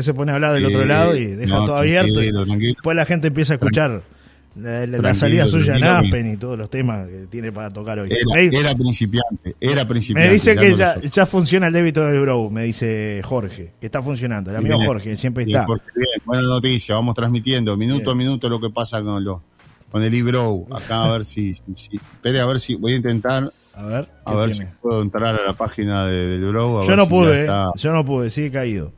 se pone a hablar del otro lado y deja todo abierto. Después la gente empieza a escuchar la, salida suya en Aspen y todos los temas que tiene para tocar hoy. Era, principiante, era principiante. Me dice que ya, ya, funciona el débito del Bro, me dice Jorge, que está funcionando. El amigo Jorge, siempre está. buena noticia, vamos transmitiendo minuto a minuto lo que pasa con los con el Ebro. Acá a ver si, si, espere a ver si voy a intentar a ver, a ver si puedo entrar a la página del Bro. yo no pude, yo no pude, sigue caído.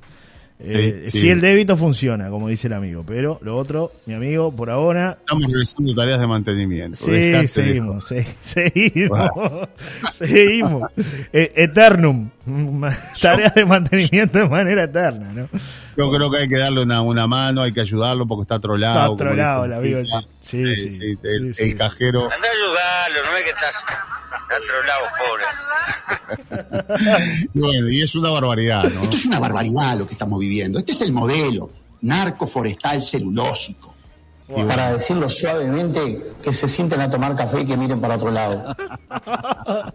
Eh, sí, el débito funciona, como dice el amigo, pero lo otro, mi amigo, por ahora. Estamos realizando tareas de mantenimiento. Sí, seguimos, seguimos, seguimos. Eh, eternum, tareas de mantenimiento de manera eterna, ¿no? Yo creo que hay que darle una, una mano, hay que ayudarlo porque está trolado. Está trolado, el amigo. Sí, sí, sí, el, el, cajero. Anda a ayudarlo, no es que estás bueno, y es una barbaridad, ¿no? Esto es una barbaridad lo que estamos viviendo. Este es el modelo narco forestal celulósico. Para decirlo suavemente, que se sienten a tomar café y que miren para otro lado.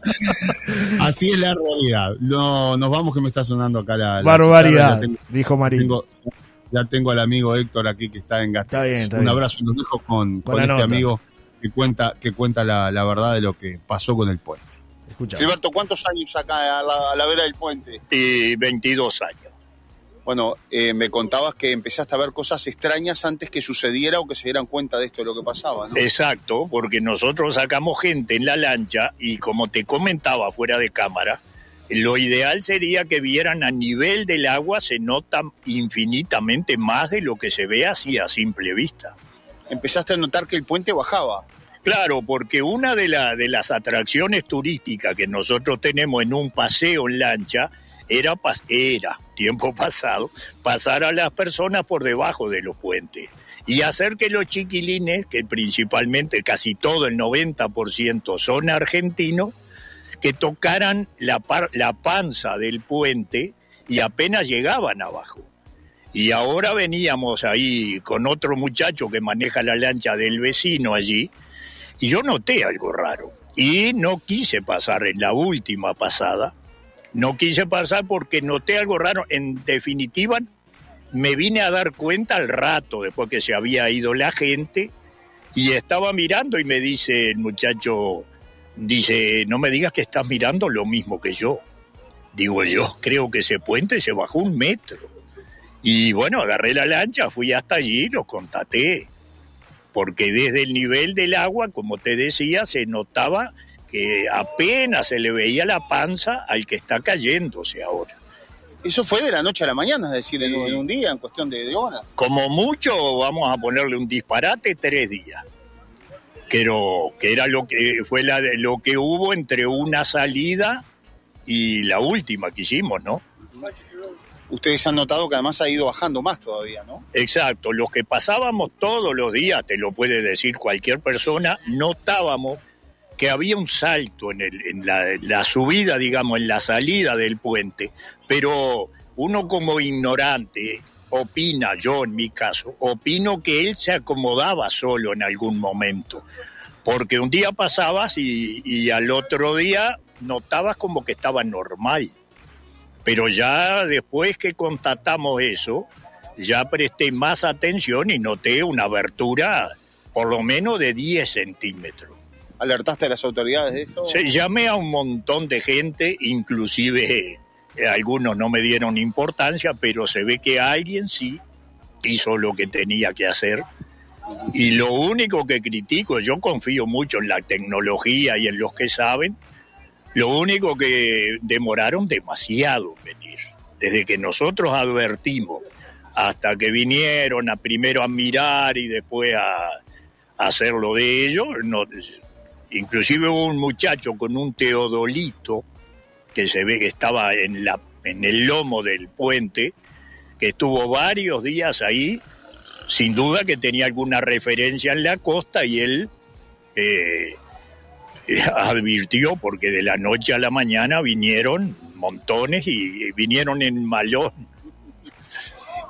Así es la realidad. No, nos vamos que me está sonando acá la... Barbaridad, dijo Marín. ya tengo al amigo Héctor aquí que está en Un abrazo, nos dejo con, con este amigo que cuenta, que cuenta la, verdad de lo que pasó con el puente. Escucha. Gilberto, ¿cuántos años acá a la, vera del puente? Y 22 años. Bueno, eh, me contabas que empezaste a ver cosas extrañas antes que sucediera o que se dieran cuenta de esto, de lo que pasaba, ¿no? Exacto, porque nosotros sacamos gente en la lancha y como te comentaba fuera de cámara, lo ideal sería que vieran a nivel del agua se nota infinitamente más de lo que se ve así a simple vista empezaste a notar que el puente bajaba. Claro, porque una de, de las atracciones turísticas que nosotros tenemos en un paseo en lancha era, era, tiempo pasado, pasar a las personas por debajo de los puentes y hacer que los chiquilines, que principalmente casi todo el 90% son argentinos, que tocaran la, la panza del puente y apenas llegaban abajo. Y ahora veníamos ahí con otro muchacho que maneja la lancha del vecino allí, y yo noté algo raro. Y no quise pasar en la última pasada, no quise pasar porque noté algo raro. En definitiva, me vine a dar cuenta al rato, después que se había ido la gente, y estaba mirando y me dice el muchacho, dice, no me digas que estás mirando lo mismo que yo. Digo, yo creo que ese puente se bajó un metro. Y bueno, agarré la lancha, fui hasta allí y los contaté. Porque desde el nivel del agua, como te decía, se notaba que apenas se le veía la panza al que está cayéndose ahora. Eso fue de la noche a la mañana, es decir, en, un día, en cuestión de, horas. Como mucho, vamos a ponerle un disparate, tres días. Pero que era lo que fue la, lo que hubo entre una salida y la última que hicimos, ¿no? Ustedes han notado que además ha ido bajando más todavía, ¿no? Exacto, los que pasábamos todos los días, te lo puede decir cualquier persona, notábamos que había un salto en, el, en la, subida, digamos, en la salida del puente, pero uno como ignorante opina, yo en mi caso, opino que él se acomodaba solo en algún momento, porque un día pasabas y, y al otro día notabas como que estaba normal. Pero ya después que constatamos eso, ya presté más atención y noté una abertura por lo menos de 10 centímetros. ¿Alertaste a las autoridades de esto? Sí, llamé a un montón de gente, inclusive eh, algunos no me dieron importancia, pero se ve que alguien sí hizo lo que tenía que hacer. Y lo único que critico, yo confío mucho en la tecnología y en los que saben, lo único que demoraron demasiado en venir. Desde que nosotros advertimos hasta que vinieron a primero a mirar y después a, hacer lo de ellos. Inclusive hubo un muchacho con un teodolito que se ve que estaba en, la, en el lomo del puente, que estuvo varios días ahí, sin duda que tenía alguna referencia en la costa y él eh, advirtió porque de la noche a la mañana vinieron montones y vinieron en malón.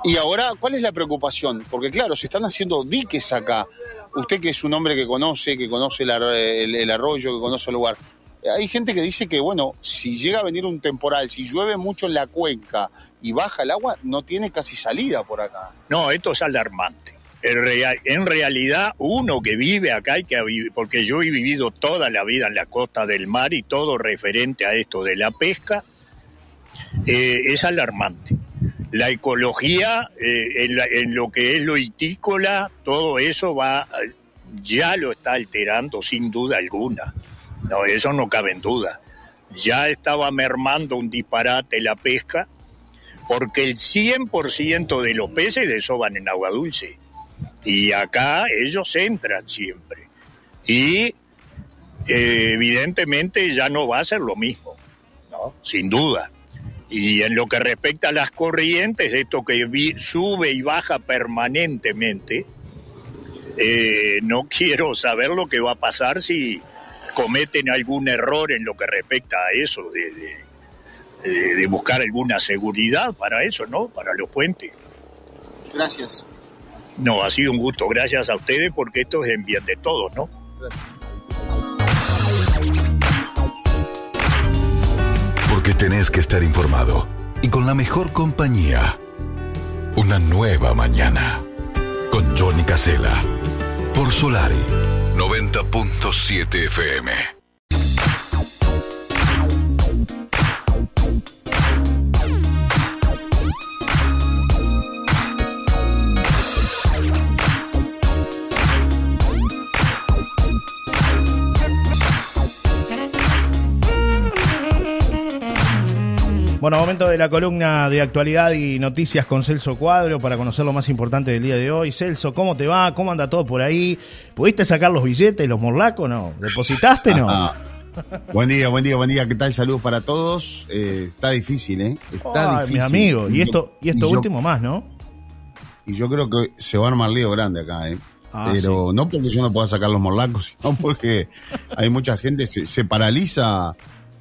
Y ahora, ¿cuál es la preocupación? Porque claro, se están haciendo diques acá. Usted que es un hombre que conoce, que conoce el, arroyo, que conoce el lugar. Hay gente que dice que, bueno, si llega a venir un temporal, si llueve mucho en la cuenca, y baja el agua, no tiene casi salida por acá. No, esto es alarmante. En, realidad, uno que vive acá, y que porque yo he vivido toda la vida en la costa del mar y todo referente a esto de la pesca, eh, es alarmante. La ecología, eh, en, lo que es lo itícola, todo eso va, ya lo está alterando sin duda alguna. No, eso no cabe en duda. Ya estaba mermando un disparate la pesca, porque el 100% de los peces desoban en agua dulce. Y acá ellos entran siempre. Y eh, evidentemente ya no va a ser lo mismo, ¿no? Sin duda. Y en lo que respecta a las corrientes, esto que sube y baja permanentemente, eh, no quiero saber lo que va a pasar si cometen algún error en lo que respecta a eso, de, de buscar alguna seguridad para eso, ¿no? Para los puentes. Gracias. No, ha sido un gusto. Gracias a ustedes porque esto es en de todos, ¿no? Porque tenés que estar informado y con la mejor compañía. Una nueva mañana con Johnny Casella por Solari 90.7 FM. Bueno, momento de la columna de actualidad y noticias con Celso Cuadro para conocer lo más importante del día de hoy. Celso, ¿cómo te va? ¿Cómo anda todo por ahí? ¿Pudiste sacar los billetes, los morlacos? ¿No? ¿Depositaste? No. buen día, buen día, buen día. ¿Qué tal? Saludos para todos. Eh, está difícil, ¿eh? Está difícil. Mi amigo, y esto, y esto último más, ¿no? Y yo creo que se va a armar lío grande acá, ¿eh? Ah, Pero no porque yo no pueda sacar los morlacos, sino porque hay mucha gente, se, se paraliza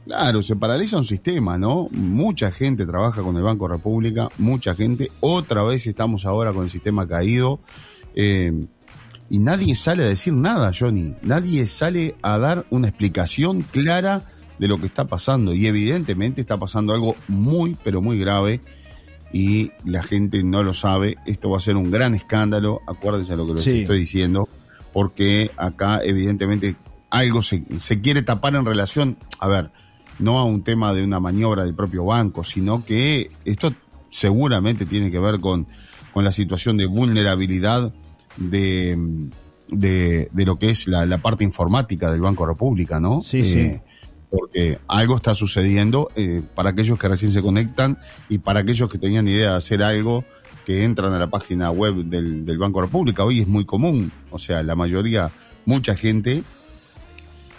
Claro, se paraliza un sistema, ¿no? Mucha gente trabaja con el Banco República, mucha gente. Otra vez estamos ahora con el sistema caído. Eh, y nadie sale a decir nada, Johnny. Nadie sale a dar una explicación clara de lo que está pasando. Y evidentemente está pasando algo muy, pero muy grave. Y la gente no lo sabe. Esto va a ser un gran escándalo. Acuérdense a lo que les estoy diciendo. Porque acá, evidentemente, algo se, se quiere tapar en relación. A ver no a un tema de una maniobra del propio banco, sino que esto seguramente tiene que ver con, con la situación de vulnerabilidad de, de, lo que es la, parte informática del Banco República, ¿no? Sí, sí. Eh, porque algo está sucediendo eh, para aquellos que recién se conectan y para aquellos que tenían idea de hacer algo que entran a la página web del, del Banco República. Hoy es muy común, o sea, la mayoría, mucha gente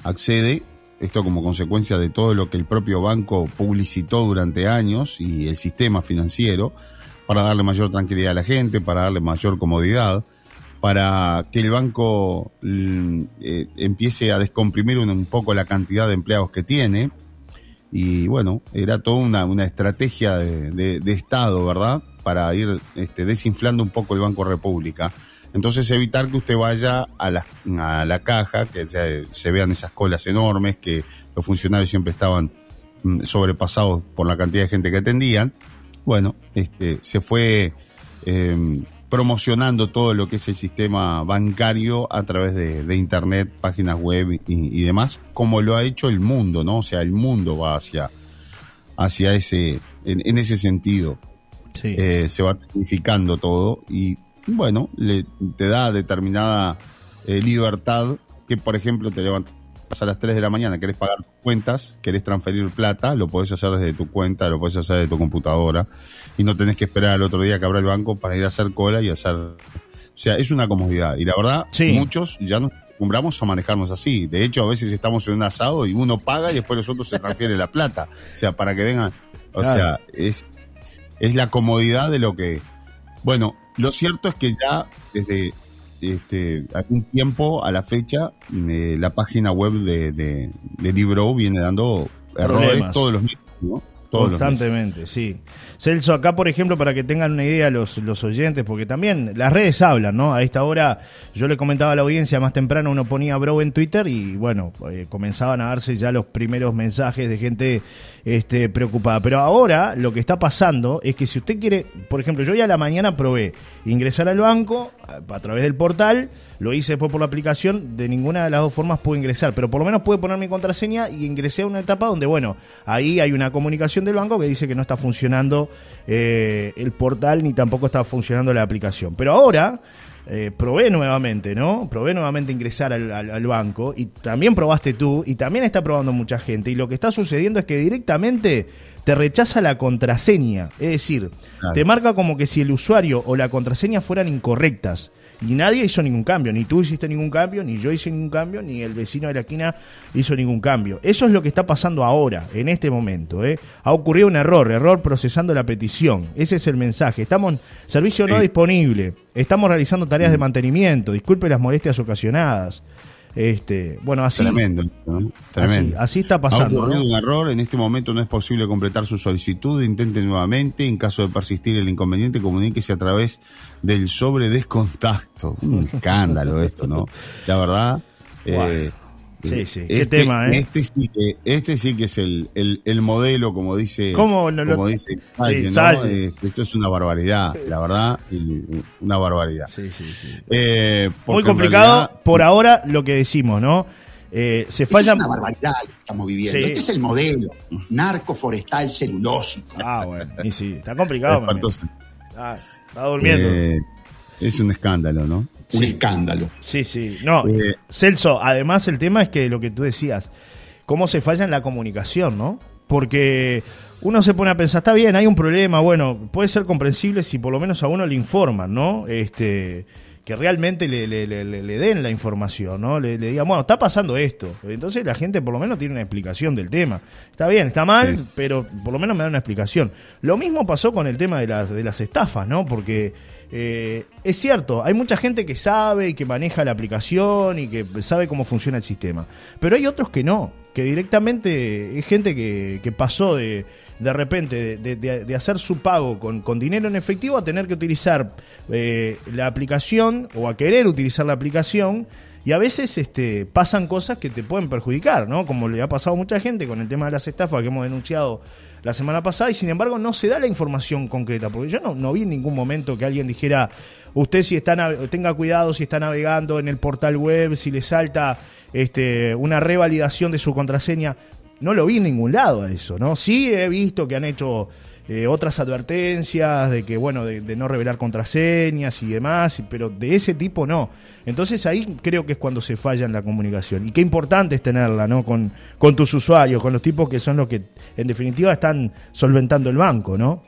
accede esto como consecuencia de todo lo que el propio banco publicitó durante años y el sistema financiero, para darle mayor tranquilidad a la gente, para darle mayor comodidad, para que el banco mm, eh, empiece a descomprimir un, poco la cantidad de empleados que tiene. Y bueno, era toda una, una estrategia de, Estado, ¿verdad? Para ir este, desinflando un poco el Banco República. Entonces evitar que usted vaya a la, a la caja, que se, vean esas colas enormes, que los funcionarios siempre estaban mm, sobrepasados por la cantidad de gente que atendían. Bueno, este, se fue em, promocionando todo lo que es el sistema bancario a través de, internet, páginas web y, demás, como lo ha hecho el mundo, ¿no? O sea, el mundo va hacia, hacia ese, en, ese sentido. Eh, se va significando todo y bueno, le, te da determinada eh, libertad que, por ejemplo, te levantas a las 3 de la mañana, querés pagar cuentas, querés transferir plata, lo podés hacer desde tu cuenta, lo podés hacer desde tu computadora y no tenés que esperar al otro día que abra el banco para ir a hacer cola y hacer... O sea, es una comodidad y la verdad, muchos ya nos acostumbramos a manejarnos así. De hecho, a veces estamos en un asado y uno paga y después los otros se transfieren la plata. O sea, para que vengan... O sea, es, es la comodidad de lo que... Bueno, lo cierto es que ya desde este, algún tiempo a la fecha, la página web de, de, Libro viene dando errores todos los meses, ¿no? Constantemente, sí. Celso, acá por ejemplo, para que tengan una idea los, los oyentes, porque también las redes hablan, ¿no? A esta hora yo le comentaba a la audiencia más temprano, uno ponía Bro en Twitter y bueno, eh, comenzaban a darse ya los primeros mensajes de gente este, preocupada. Pero ahora lo que está pasando es que si usted quiere, por ejemplo, yo ya a la mañana probé ingresar al banco a través del portal, lo hice después por la aplicación, de ninguna de las dos formas puedo ingresar, pero por lo menos pude poner mi contraseña y ingresé a una etapa donde, bueno, ahí hay una comunicación del banco que dice que no está funcionando eh, el portal ni tampoco está funcionando la aplicación. Pero ahora eh, probé nuevamente, ¿no? Probé nuevamente ingresar al, al- al banco y también probaste tú y también está probando mucha gente. Y lo que está sucediendo es que directamente te rechaza la contraseña. Es decir, Claro. te marca como que si el usuario o la contraseña fueran incorrectas. Y nadie hizo ningún cambio, ni tú hiciste ningún cambio, ni yo hice ningún cambio, ni el vecino de la esquina hizo ningún cambio. Eso es lo que está pasando ahora, en este momento. ¿eh? Ha ocurrido un error, error procesando la petición. Ese es el mensaje. Estamos en servicio no Sí. disponible. Estamos realizando tareas de mantenimiento. Disculpe las molestias ocasionadas. Este, bueno, así, Tremendo, ¿no? Tremendo. así, así está Ha pasando. ocurrido ¿no? un error, en este momento no es posible completar su solicitud, intente nuevamente, en caso de persistir el inconveniente, comuníquese a través del sobre descontacto. Un escándalo esto, ¿no? La verdad... eh, Sí, sí, qué este, tema, ¿eh? Este sí que, este sí que es el, el, el modelo, como dice, ¿Cómo no lo- como dice Sí, Salle, ¿no? Salle. Eh, esto es una barbaridad, la verdad, una barbaridad. Sí, sí, sí. Eh, Muy complicado realidad- por ahora lo que decimos, ¿no? Eh, se Esto es falla. una barbaridad lo que estamos viviendo. Sí. Este es el modelo narco forestal celulósico. Ah, bueno. Y sí, está complicado. espantoso. Ah, está durmiendo. Eh, es un escándalo, ¿no? Un escándalo. Sí, sí. No, Eh. Celso, además el tema es que lo que tú decías, cómo se falla en la comunicación, ¿no? Porque uno se pone a pensar, está bien, hay un problema, bueno, puede ser comprensible si por lo menos a uno le informan, ¿no? Este que realmente le, le- le- le- le den la información, ¿no? Le, digan, bueno, está pasando esto. Entonces la gente por lo menos tiene una explicación del tema. Está bien, está mal, Sí. pero por lo menos me da una explicación. Lo mismo pasó con el tema de las, de las estafas, ¿no? Porque eh, es cierto, hay mucha gente que sabe y que maneja la aplicación y que sabe cómo funciona el sistema. Pero hay otros que no, que directamente es gente que, pasó de, de repente de hacer su pago con, con dinero en efectivo a tener que utilizar eh, la aplicación o a querer utilizar la aplicación. Y a veces este, pasan cosas que te pueden perjudicar, ¿no? Como le ha pasado a mucha gente con el tema de las estafas que hemos denunciado la semana pasada y sin embargo no se da la información concreta, porque yo no, no vi en ningún momento que alguien dijera, usted si está tenga cuidado si está navegando en el portal web, si le salta este, una revalidación de su contraseña, no lo vi en ningún lado a eso, ¿no? Sí he visto que han hecho eh, otras advertencias de que, bueno, de, de no revelar contraseñas y demás, pero de ese tipo no. Entonces ahí creo que es cuando se falla en la comunicación. Y qué importante es tenerla, ¿no? Con, con tus usuarios, con los tipos que son los que, en definitiva, están solventando el banco, ¿no?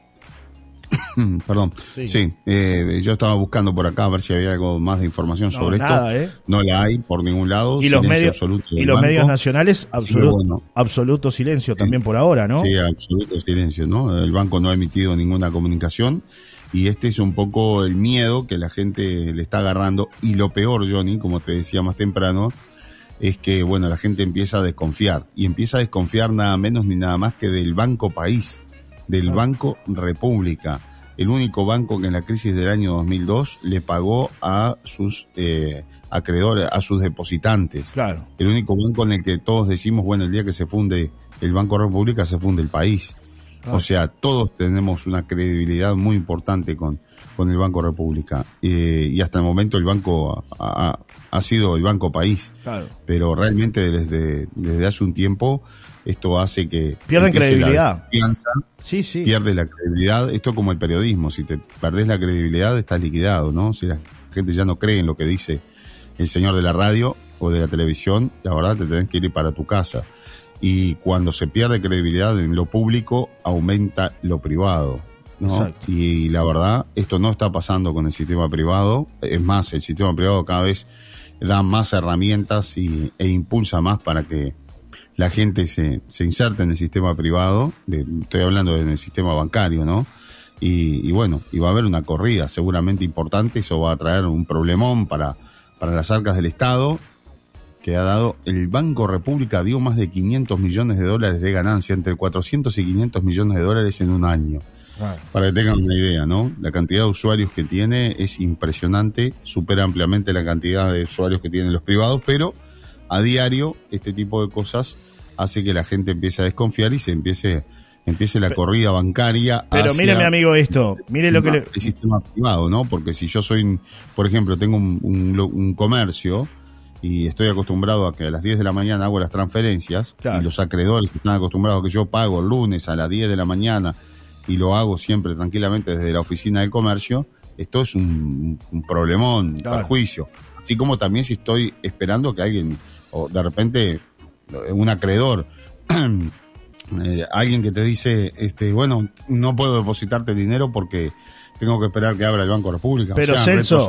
Perdón. Sí. Sí, eh, yo estaba buscando por acá a ver si había algo más de información No, sobre nada, esto. ¿eh? No la hay por ningún lado. Y los silencio medios, absoluto y los banco. medios nacionales, bueno. absoluto silencio también por ahora, ¿no? Sí, absoluto silencio, ¿no? El banco no ha emitido ninguna comunicación y este es un poco el miedo que la gente le está agarrando y lo peor, Johnny, como te decía más temprano, es que, bueno, la gente empieza a desconfiar y empieza a desconfiar nada menos ni nada más que del Banco País, del Banco República, el único banco que en la crisis del año 2002 le pagó a sus eh, acreedores, a sus depositantes Claro. el único banco en el que todos decimos, bueno, el día que se funde el Banco República, se funde el país. O sea, todos tenemos una credibilidad muy importante con, con el Banco República. Eh, y hasta el momento el banco ha, ha- ha sido el Banco País. Claro. Pero realmente desde, desde hace un tiempo esto hace que... Pierden credibilidad. Sí, sí. pierde la credibilidad. Esto es como el periodismo, si te perdés la credibilidad estás liquidado, ¿no? Si la gente ya no cree en lo que dice el señor de la radio o de la televisión, la verdad te tenés que ir para tu casa. Y cuando se pierde credibilidad en lo público, aumenta lo privado. ¿no? Y la verdad, esto no está pasando con el sistema privado. Es más, el sistema privado cada vez da más herramientas y, e impulsa más para que la gente se, se inserte en el sistema privado, de- estoy hablando en el sistema bancario, ¿no? Y, y bueno, y va a haber una corrida seguramente importante, eso va a traer un problemón para, para las arcas del Estado que ha dado el Banco República dio más de 500 millones de dólares de ganancia, entre 400 y 500 millones de dólares en un año. Para que tengan una idea, ¿no? La cantidad de usuarios que tiene es impresionante, supera ampliamente la cantidad de usuarios que tienen los privados, pero a diario este tipo de cosas hace que la gente empiece a desconfiar y se empiece empiece la corrida bancaria. Pero mire, mi amigo, esto. Mire lo que le... El sistema privado, ¿no? Porque si yo soy, por ejemplo, tengo un, un, un comercio y estoy acostumbrado a que a las 10 de la mañana hago las transferencias Claro. y los acreedores están acostumbrados a que yo pago el lunes a las 10 de la mañana y lo hago siempre tranquilamente desde la oficina del comercio, esto es un, un problemón, Claro. perjuicio. Así como también si estoy esperando que alguien, o de repente un acreedor, eh, alguien que te dice, este, bueno, no puedo depositarte dinero porque tengo que esperar que abra el Banco República. Pero, o sea, Celso,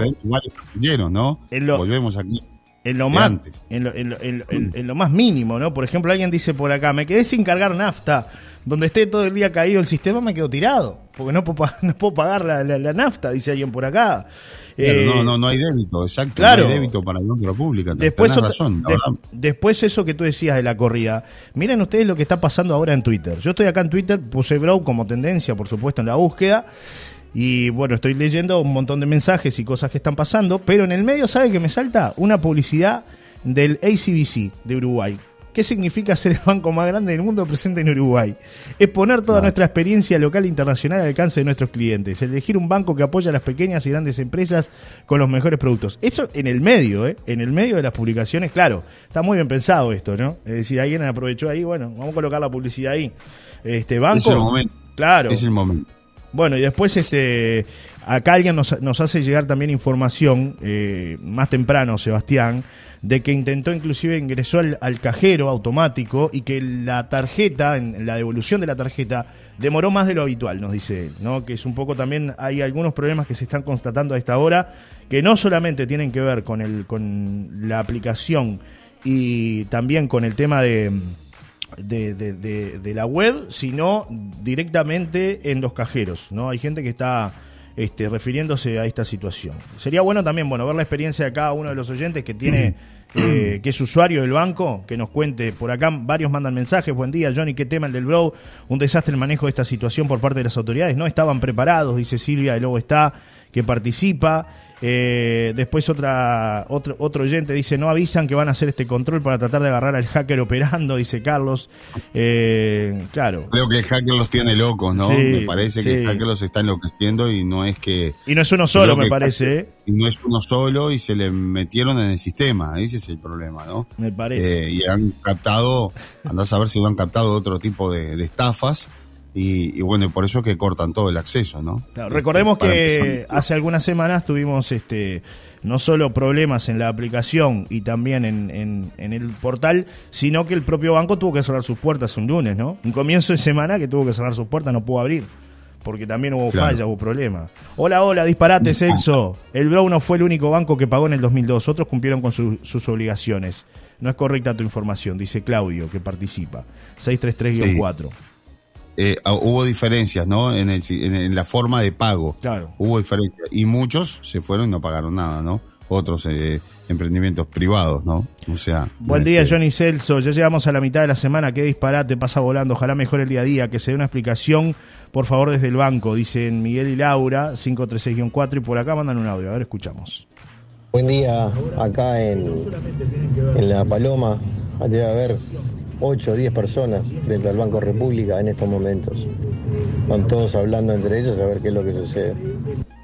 pandilleros, ¿no? en lo- Volvemos aquí. En lo, de más, en, lo, en lo- en lo más mínimo, ¿no? Por ejemplo, alguien dice por acá, me quedé sin cargar nafta. Donde esté todo el día caído el sistema, me quedo tirado. Porque no puedo, no puedo pagar la, la- la nafta, dice alguien por acá. Claro, Eh, no, no, no hay débito, exacto. claro. No hay débito para Banco República. Después, Tenés razón, la de- después eso que tú decías de la corrida. Miren ustedes lo que está pasando ahora en Twitter. Yo estoy acá en Twitter, puse Bro como tendencia, por supuesto, en la búsqueda. Y bueno, estoy leyendo un montón de mensajes y cosas que están pasando. Pero en el medio, ¿sabe que me salta? Una publicidad del ACBC de Uruguay. ¿Qué significa ser el banco más grande del mundo presente en Uruguay? Es poner toda nuestra experiencia local e internacional al alcance de nuestros clientes. Elegir un banco que apoya a las pequeñas y grandes empresas con los mejores productos. Eso en el medio, ¿eh? En el medio de las publicaciones, claro. Está muy bien pensado esto, ¿no? Es decir, alguien aprovechó ahí, bueno, vamos a colocar la publicidad ahí. Este banco. Es el momento. Claro. Es el momento. Bueno, y después este acá alguien nos, nos hace llegar también información, eh, más temprano, Sebastián, de que intentó inclusive ingresó al, cajero automático y que la tarjeta, en la devolución de la tarjeta, demoró más de lo habitual, nos dice él, ¿no? Que es un poco también, hay algunos problemas que se están constatando a esta hora, que no solamente tienen que ver con el, con la aplicación y también con el tema de de, de- de- de la web, sino directamente en los cajeros. ¿no? Hay gente que está este, refiriéndose a esta situación. Sería bueno también bueno ver la experiencia de cada uno de los oyentes que tiene, eh, que es usuario del banco, que nos cuente. Por acá varios mandan mensajes. Buen día, Johnny, ¿qué tema el del Bro? Un desastre el manejo de esta situación por parte de las autoridades. No estaban preparados, dice Silvia, de Lobo está, que participa. Eh, después otra otro, otro oyente dice, no avisan que van a hacer este control para tratar de agarrar al hacker operando, dice Carlos. Eh, claro. Creo que el hacker los tiene locos, ¿no? Sí, me parece que el hacker los está enloqueciendo y no es que. Y no es uno solo, me parece, ¿eh? Y no es uno solo y se le metieron en el sistema. Ese es el problema, ¿no? Me parece. Eh, y han captado, andás a ver si lo han captado otro tipo de, de estafas. Y, y bueno, y por eso que cortan todo el acceso, ¿no? Claro, Este, recordemos que empezar. hace algunas semanas tuvimos este no solo problemas en la aplicación y también en, en- en el portal, sino que el propio banco tuvo que cerrar sus puertas un lunes, ¿no? Un comienzo de semana que tuvo que cerrar sus puertas, no pudo abrir. Porque también hubo Claro. fallas, hubo problemas. Hola, hola, disparate, Celso. El Brown no fue el único banco que pagó en el 2002. Otros cumplieron con su- sus obligaciones. No es correcta tu información, dice Claudio, que participa. 633-4. Eh, hubo diferencias, ¿no? En, el, si- en, en la forma de pago. Claro. Hubo diferencias. Y muchos se fueron y no pagaron nada, ¿no? Otros eh, emprendimientos privados, ¿no? O sea. Buen día, este, Johnny Celso. Ya llegamos a la mitad de la semana. Qué disparate pasa volando. Ojalá mejore el día a día. Que se dé una explicación, por favor, desde el banco. Dicen Miguel y Laura, 536-4. Y por acá mandan un audio. A ver, escuchamos. Buen día, acá en, en La Paloma, debe haber 8 o 10 personas frente al Banco República en estos momentos. Están todos hablando entre ellos a ver qué es lo que sucede.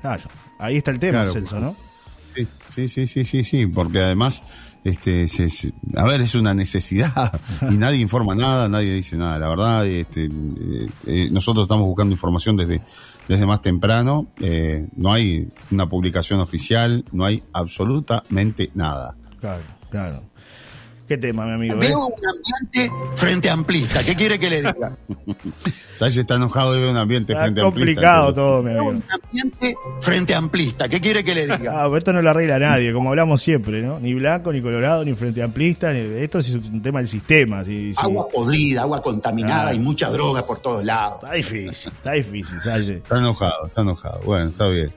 Claro, ahí está el tema, Claro. Celso, ¿no? Sí, sí, sí, sí, sí, porque además, este, se- se- a ver, es una necesidad y nadie informa nada, nadie dice nada. La verdad, este, eh, eh, nosotros estamos buscando información desde, desde más temprano. eh, no hay una publicación oficial, no hay absolutamente nada. Claro, claro. ¿Qué tema, mi amigo? eh? Veo un ambiente frente amplista. ¿Qué quiere que le diga? Salle está enojado de ver un ambiente Está frente a Amplista, complicado todo, mi Veo amigo. un ambiente frente amplista. ¿Qué quiere que le diga? Ah, pero esto no lo arregla nadie, como hablamos siempre, ¿no? Ni blanco, ni colorado, ni frente amplista. Ni... Esto es un tema del sistema. sí, sí. Agua podrida, agua contaminada Ah. y mucha droga por todos lados. Está difícil, está difícil, Salle. Está enojado, está enojado. Bueno, está bien.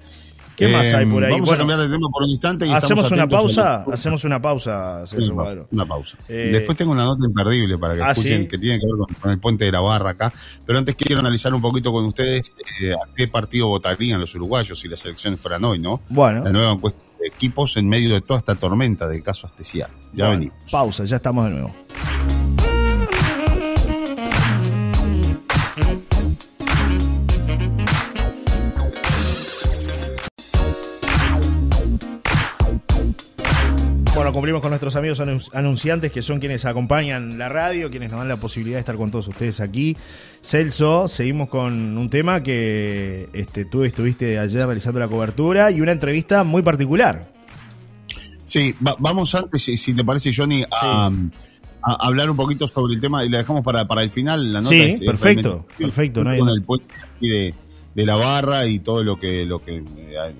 ¿Qué más hay por ahí? Vamos Bueno, a cambiar de tema por un instante. Y Hacemos una pausa, los- hacemos una pausa, Celso Una pausa, una pausa. Eh, Después tengo una nota imperdible para que ¿Ah, escuchen sí? que tiene que ver con, con el puente de la barra acá. Pero antes quiero analizar un poquito con ustedes eh, a qué partido votarían los uruguayos si las elecciones fueran hoy, ¿no? Bueno. La nueva encuesta de equipos en medio de toda esta tormenta del caso Astesiar. Ya Bueno, venimos. Pausa, ya estamos de nuevo. Bueno, cumplimos con nuestros amigos anun- anunciantes que son quienes acompañan la radio, quienes nos dan la posibilidad de estar con todos ustedes aquí. Celso, seguimos con un tema que este, tú estuviste ayer realizando la cobertura y una entrevista muy particular. Sí, va- vamos antes, si, si te parece, Johnny, a, a hablar un poquito sobre el tema y la dejamos para, para el final. La nota Sí, es, perfecto, realmente- perfecto, no Con el puente de, de la barra y todo lo que, lo que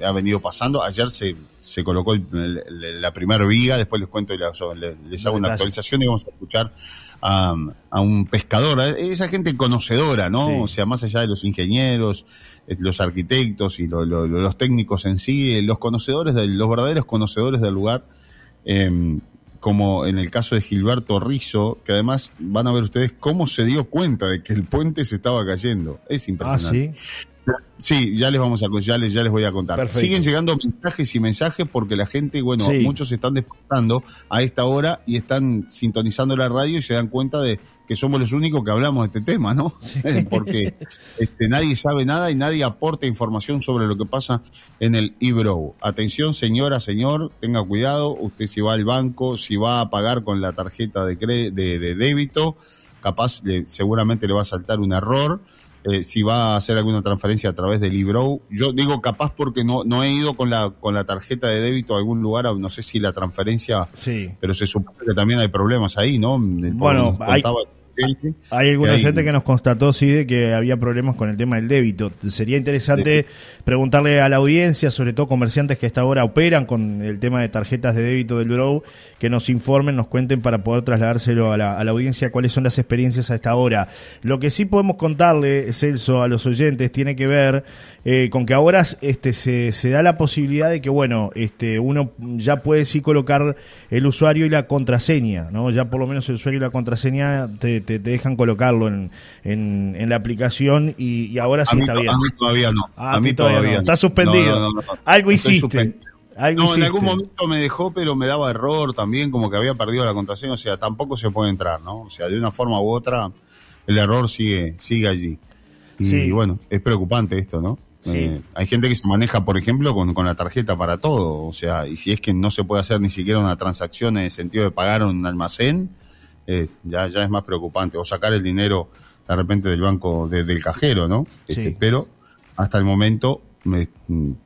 ha venido pasando. Ayer se, se colocó el- el- la primera viga, después les cuento y les, les hago una actualización y vamos a escuchar a, a un pescador, a esa gente conocedora, ¿no? Sí. O sea, más allá de los ingenieros, eh, los arquitectos y lo- lo- los técnicos en sí, eh, los conocedores, del- los verdaderos conocedores del lugar, eh, como en el caso de Gilberto Rizzo, que además van a ver ustedes cómo se dio cuenta de que el puente se estaba cayendo. Es Ah, impresionante. sí. Sí, ya les vamos a ya les, ya les voy a contar. Perfecto. Siguen llegando mensajes y mensajes porque la gente, bueno, Sí. muchos se están despertando a esta hora y están sintonizando la radio y se dan cuenta de que somos los únicos que hablamos de este tema, ¿no? porque este, nadie sabe nada y nadie aporta información sobre lo que pasa en el Ibro. Atención, señora, señor, tenga cuidado. Usted si va al banco, si va a pagar con la tarjeta de, de, de débito, capaz le- seguramente le va a saltar un error. Eh, si va a hacer alguna transferencia a través del Libro. Yo digo capaz porque no, no he ido con la, con la tarjeta de débito a algún lugar, no sé si la transferencia, Sí. pero se supone que también hay problemas ahí, ¿no? El- Bueno, hay- gente Hay hay- oyente que nos constató, sí, de que había problemas con el tema del débito. Sería interesante preguntarle a la audiencia, sobre todo comerciantes que hasta ahora operan con el tema de tarjetas de débito del Bureau, que nos informen, nos cuenten para poder trasladárselo a la, a la audiencia cuáles son las experiencias hasta ahora. Lo que sí podemos contarle, Celso, a los oyentes, tiene que ver eh, con que ahora este, se, se da la posibilidad de que, bueno, este, uno ya puede sí colocar el usuario y la contraseña, ¿no? Ya por lo menos el usuario y la contraseña te, te- te dejan colocarlo en, en, en la aplicación y, y ahora sí a, mí, está bien. a mí todavía no. Ah, a mí todavía todavía no. no. Está suspendido. No. Algo hiciste. Algo No, en hiciste. algún momento me dejó, pero me daba error también, como que había perdido la contraseña, o sea, tampoco se puede entrar, ¿no? O sea, de una forma u otra, el error sigue, sigue allí. Y Sí. bueno, es preocupante esto, ¿no? Sí. Eh, hay gente que se maneja, por ejemplo, con, con la tarjeta para todo, o sea, y si es que no se puede hacer ni siquiera una transacción en el sentido de pagar un almacén, eh, ya, ya es más preocupante, o sacar el dinero de repente del banco, de- del cajero, ¿no? Este, Sí. Pero hasta el momento, me-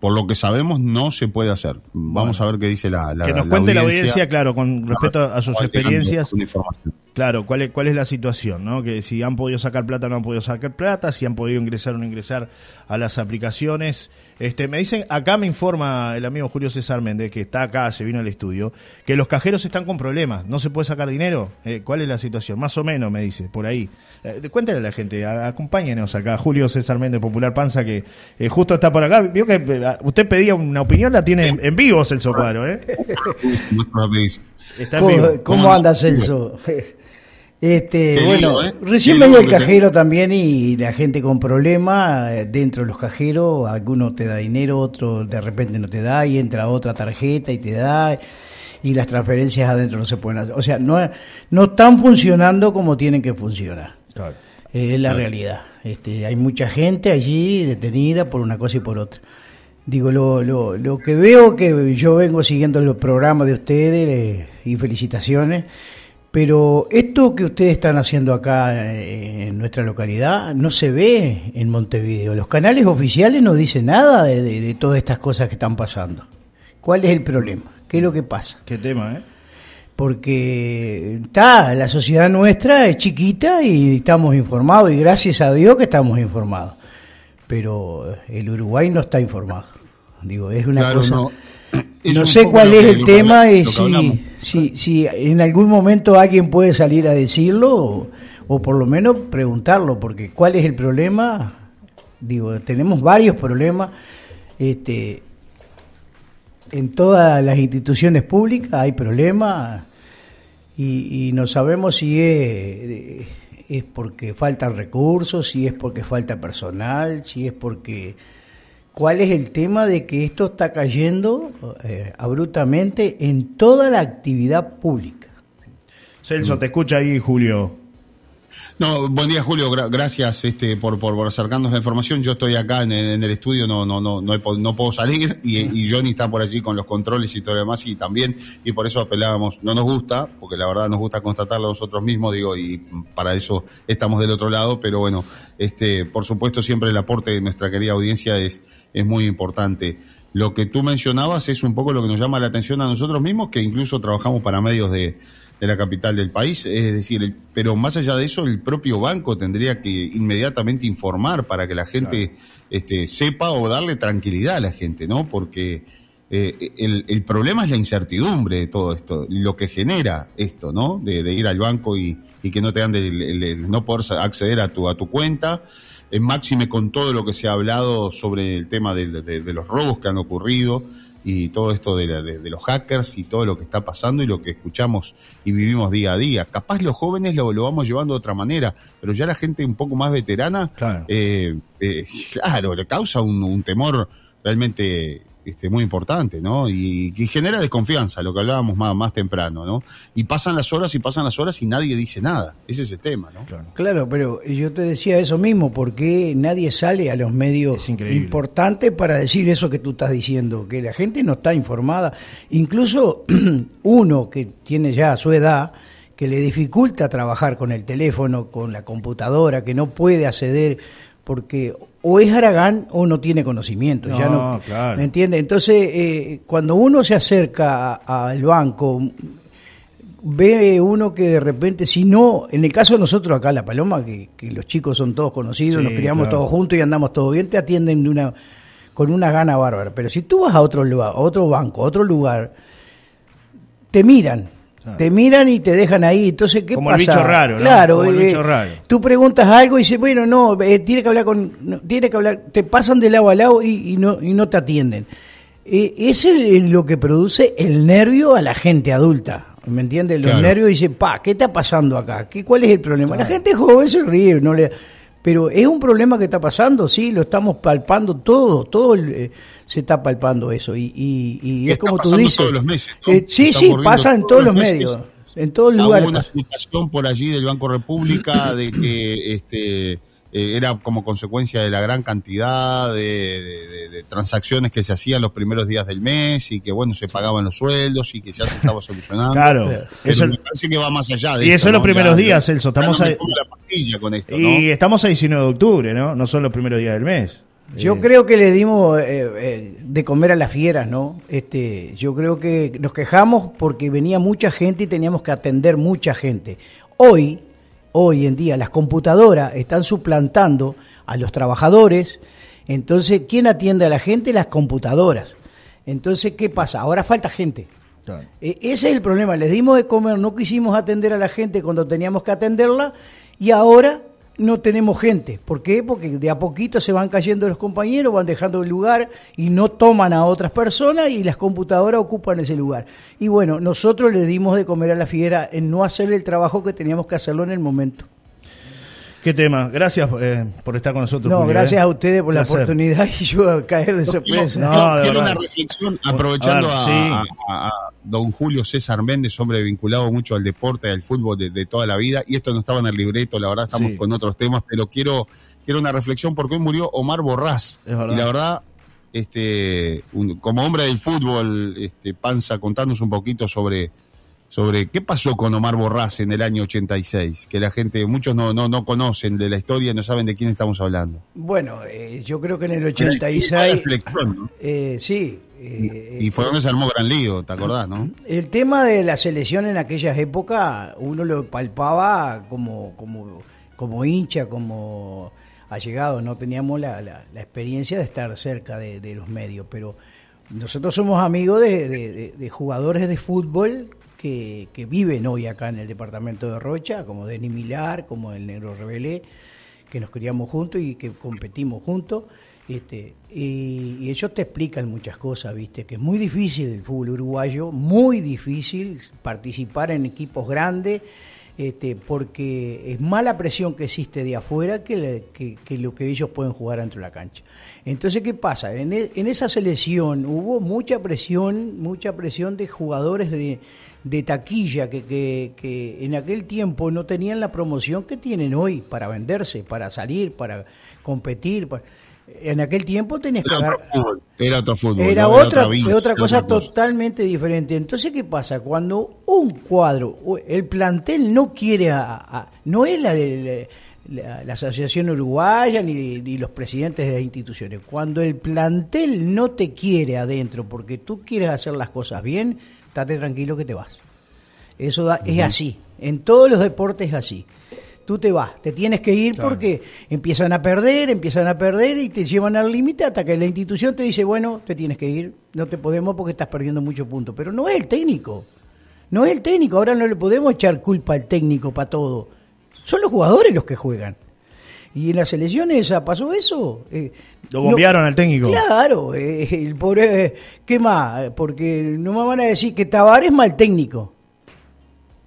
por lo que sabemos, no se puede hacer. Vamos a ver qué dice la, la que nos la cuente la audiencia, claro, con respecto a sus experiencias. Claro, ¿cuál es, cuál es la situación? ¿no? Que si han podido sacar plata o no han podido sacar plata, si han podido ingresar o no ingresar a las aplicaciones. Este, me dicen, acá me informa el amigo Julio César Méndez, que está acá, se vino al estudio, que los cajeros están con problemas, no se puede sacar dinero. Eh, ¿Cuál es la situación? Más o menos, me dice, por ahí. Eh, cuéntale a la gente, a- acompáñenos acá, Julio César Méndez, Popular Panza, que eh, justo está por acá. Vio que usted pedía una opinión, la tiene en, en vivo, Celso Cuadro, ¿eh? Nuestro rapidísimo. Está en vivo. ¿Cómo, cómo ¿Cómo anda Celso? Este, Qué bueno, ¿eh? recién veía el cajero también y la gente con problemas eh, dentro de los cajeros, alguno te da dinero, otro de repente no te da y entra otra tarjeta y te da y las transferencias adentro no se pueden hacer. O sea, no, no están funcionando como tienen que funcionar. Claro. Eh, Es la realidad. Este, hay mucha gente allí detenida por una cosa y por otra. Digo, lo, lo, lo que veo que yo vengo siguiendo los programas de ustedes eh, y felicitaciones, pero esto que ustedes están haciendo acá eh, en nuestra localidad no se ve en Montevideo. Los canales oficiales no dicen nada de, de- de todas estas cosas que están pasando. ¿Cuál es el problema? ¿Qué es lo que pasa? Qué tema, ¿eh? porque está la sociedad nuestra es chiquita y estamos informados y gracias a Dios que estamos informados pero el Uruguay no está informado. Digo es una Claro, cosa no. Es no un sé cuál es el tema habla- y si, si, si en algún momento alguien puede salir a decirlo o, o por lo menos preguntarlo porque cuál es el problema. Digo tenemos varios problemas este en todas las instituciones públicas hay problemas y, y no sabemos si es, es porque faltan recursos, si es porque falta personal, si es porque... ¿Cuál es el tema de que esto está cayendo eh, abruptamente en toda la actividad pública? Celso, te escucha ahí, Julio. No, buen día Julio, Gra- gracias este, por, por, por acercarnos la información. Yo estoy acá en, en el estudio, no, no, no, no, he no puedo salir y, y Johnny está por allí con los controles y todo lo demás y también, y por eso apelábamos, no nos gusta, porque la verdad nos gusta constatarlo nosotros mismos, digo, y para eso estamos del otro lado, pero bueno, este, por supuesto siempre el aporte de nuestra querida audiencia es, es muy importante. Lo que tú mencionabas es un poco lo que nos llama la atención a nosotros mismos, que incluso trabajamos para medios de, de la capital del país. Es decir, el- pero más allá de eso, el propio banco tendría que inmediatamente informar para que la gente este, sepa o darle tranquilidad a la gente, ¿no? Porque eh, el, el problema es la incertidumbre de todo esto, lo que genera esto, ¿no? De, de ir al banco y, y que no te dan de, el- el no poder acceder a tu, a tu cuenta. En máxime con todo lo que se ha hablado sobre el tema de, de- de los robos que han ocurrido y todo esto de, la- de- de los hackers y todo lo que está pasando y lo que escuchamos y vivimos día a día. Capaz los jóvenes lo, lo vamos llevando de otra manera, pero ya la gente un poco más veterana, eh, eh, claro, le causa un, un temor realmente este, muy importante, ¿no? Y, y genera desconfianza, lo que hablábamos más, más temprano, ¿no? Y pasan las horas y pasan las horas y nadie dice nada. Ese es el tema, ¿no? Claro, pero yo te decía eso mismo, porque nadie sale a los medios importantes para decir eso que tú estás diciendo, que la gente no está informada. Incluso uno que tiene ya su edad, que le dificulta trabajar con el teléfono, con la computadora, que no puede acceder porque o es Aragán o no tiene conocimiento. ya No, no, claro. ¿Me entiendes? Entonces, eh, cuando uno se acerca al banco, ve uno que de repente, si no, en el caso de nosotros acá, La Paloma, que, que los chicos son todos conocidos, Sí, nos criamos claro. todos juntos y andamos todos bien, te atienden de una con una gana bárbara. Pero si tú vas a otro lugar, a otro banco, a otro lugar, te miran. Te miran y te dejan ahí. Entonces, ¿qué Como el pasa? bicho raro, ¿no? Claro, Como el eh, bicho raro. Tú preguntas algo y dices, bueno, no, eh, tiene que hablar con, no, tiene que hablar, te pasan de lado a lado y, y no, y no te atienden. Eh, es el- lo que produce el nervio a la gente adulta. ¿Me entiendes? Los Claro. nervios dicen, pa, ¿qué está pasando acá? ¿Qué, ¿Cuál es el problema? La gente joven se ríe, no le... Pero es un problema que está pasando, sí, lo estamos palpando todo, todo el, eh, se está palpando eso. Y, y, y es como tú dices. todos los meses, ¿no? Eh, sí, sí, pasa en todos los medios, en todos los Hubo lugares. una explicación por allí del Banco República de que este eh, era como consecuencia de la gran cantidad de, de- de- de transacciones que se hacían los primeros días del mes y que bueno se pagaban los sueldos y que ya se estaba solucionando. Claro. Pero Eso- me parece que va más allá de Y eso los primeros Ya- días, Celso. Estamos no pongo la con esto, ¿no? Y estamos a 19 de octubre, ¿no? No son los primeros días del mes. Yo Eh, creo que le dimos eh, eh, de comer a las fieras, ¿no? Este, yo creo que nos quejamos porque venía mucha gente y teníamos que atender mucha gente. Hoy, hoy en día, las computadoras están suplantando a los trabajadores. Entonces, ¿quién atiende a la gente? Las computadoras. Entonces, ¿qué pasa? Ahora falta gente. E- Ese es el problema. Les dimos de comer, no quisimos atender a la gente cuando teníamos que atenderla y ahora no tenemos gente. ¿Por qué? Porque de a poquito se van cayendo los compañeros, van dejando el lugar y no toman a otras personas y las computadoras ocupan ese lugar. Y bueno, nosotros le dimos de comer a la fiera en no hacer el trabajo que teníamos que hacerlo en el momento. ¿Qué tema? Gracias eh, por estar con nosotros. No, Julio, gracias eh. a ustedes por la oportunidad y yo a caer de sorpresa. No, una reflexión, aprovechando A a, ver, sí. a- a- a don Julio César Méndez, hombre vinculado mucho al deporte, al fútbol de, de toda la vida, y esto no estaba en el libreto, la verdad estamos Sí. con otros temas, pero quiero, quiero una reflexión porque hoy murió Omar Borrás, y la verdad, este, un- como hombre del fútbol, este, Panza, contarnos un poquito sobre, sobre qué pasó con Omar Borrás en el año 86, que la gente, muchos no, no, no conocen de la historia, no saben de quién estamos hablando. Bueno, eh, yo creo que en el Una 86... reflexión, ¿no? eh, sí. eh, Y fue donde se armó gran lío, ¿te acordás, no? El tema de la selección en aquellas épocas, uno lo palpaba como, como, como hincha, como allegado, no teníamos la, la- la experiencia de estar cerca de, de los medios, pero nosotros somos amigos de- de jugadores de fútbol que, que viven hoy acá en el departamento de Rocha, como Denis Milar, como el Negro Rebelé, que nos criamos juntos y que competimos juntos. Este, y, y ellos te explican muchas cosas, ¿viste? Que es muy difícil el fútbol uruguayo, muy difícil participar en equipos grandes, este, porque es mala presión que existe de afuera que, que- lo que ellos pueden jugar dentro de la cancha. Entonces, ¿qué pasa? En, e- en esa selección hubo mucha presión, mucha presión de jugadores de, de taquilla que, que- que en aquel tiempo no tenían la promoción que tienen hoy para venderse, para salir, para competir. para- En aquel tiempo tenías que Era otro fútbol. Era otro fútbol. era ¿no? otra, vida, otra era cosa otra totalmente diferente. Entonces, ¿qué pasa? Cuando un cuadro, el plantel no quiere, a- a- no es la de la, la Asociación Uruguaya ni, ni los presidentes de las instituciones, cuando el plantel no te quiere adentro porque tú quieres hacer las cosas bien, estate tranquilo que te vas. Eso da- es así. En todos los deportes es así. Tú te vas, te tienes que ir porque empiezan a perder, empiezan a perder y te llevan al límite hasta que la institución te dice, bueno, te tienes que ir, no te podemos porque estás perdiendo muchos puntos. Pero no es el técnico, no es el técnico, ahora no le podemos echar culpa al técnico para todo. Son los jugadores los que juegan. Y en las elecciones esa pasó eso. eh, Lo bombearon al técnico. Claro, eh, el pobre, eh, ¿qué más? Porque no me van a decir que Tavares es mal técnico.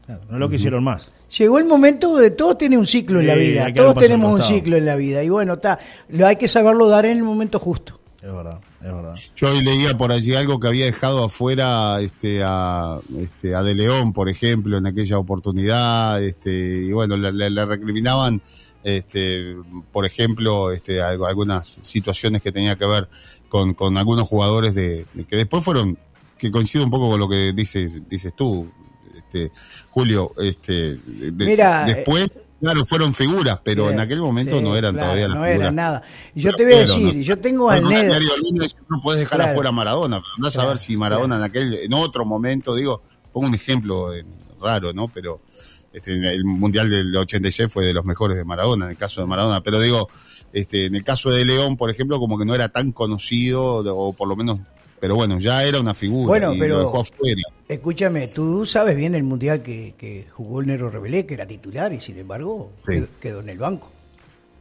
Claro, no lo quisieron más. Llegó el momento de todos tienen un ciclo en la vida, todos tenemos un ciclo en la vida y bueno, está, lo hay que saberlo dar en el momento justo. Es verdad, es verdad. Yo hoy leía por allí algo que había dejado afuera este, a, este, a De León, por ejemplo, en aquella oportunidad, este, y bueno, le, le- le recriminaban, este, por ejemplo, este, algo- algunas situaciones que tenía que ver con, con algunos jugadores de, de que después fueron, que coincide un poco con lo que dices, dices tú, este, Julio, este, de- Mira, después, claro, fueron figuras, pero en aquel momento sí, no eran claro, todavía las no figuras. eran nada. Yo Pero te voy a decir, ¿no? yo tengo al Ned- no puedes dejar Claro. afuera a Maradona, pero andás a ver si Maradona en aquel, en otro momento, digo, pongo un ejemplo eh, raro, ¿no? Pero este, el Mundial del 86 fue de los mejores de Maradona, en el caso de Maradona, pero digo, este, en el caso de León, por ejemplo, como que no era tan conocido, o por lo menos, pero bueno, ya era una figura Bueno, y pero- lo dejó afuera. Escúchame, tú sabes bien el mundial que, que jugó el Nero Rebelé, que era titular y sin embargo Sí. quedó, quedó en el banco.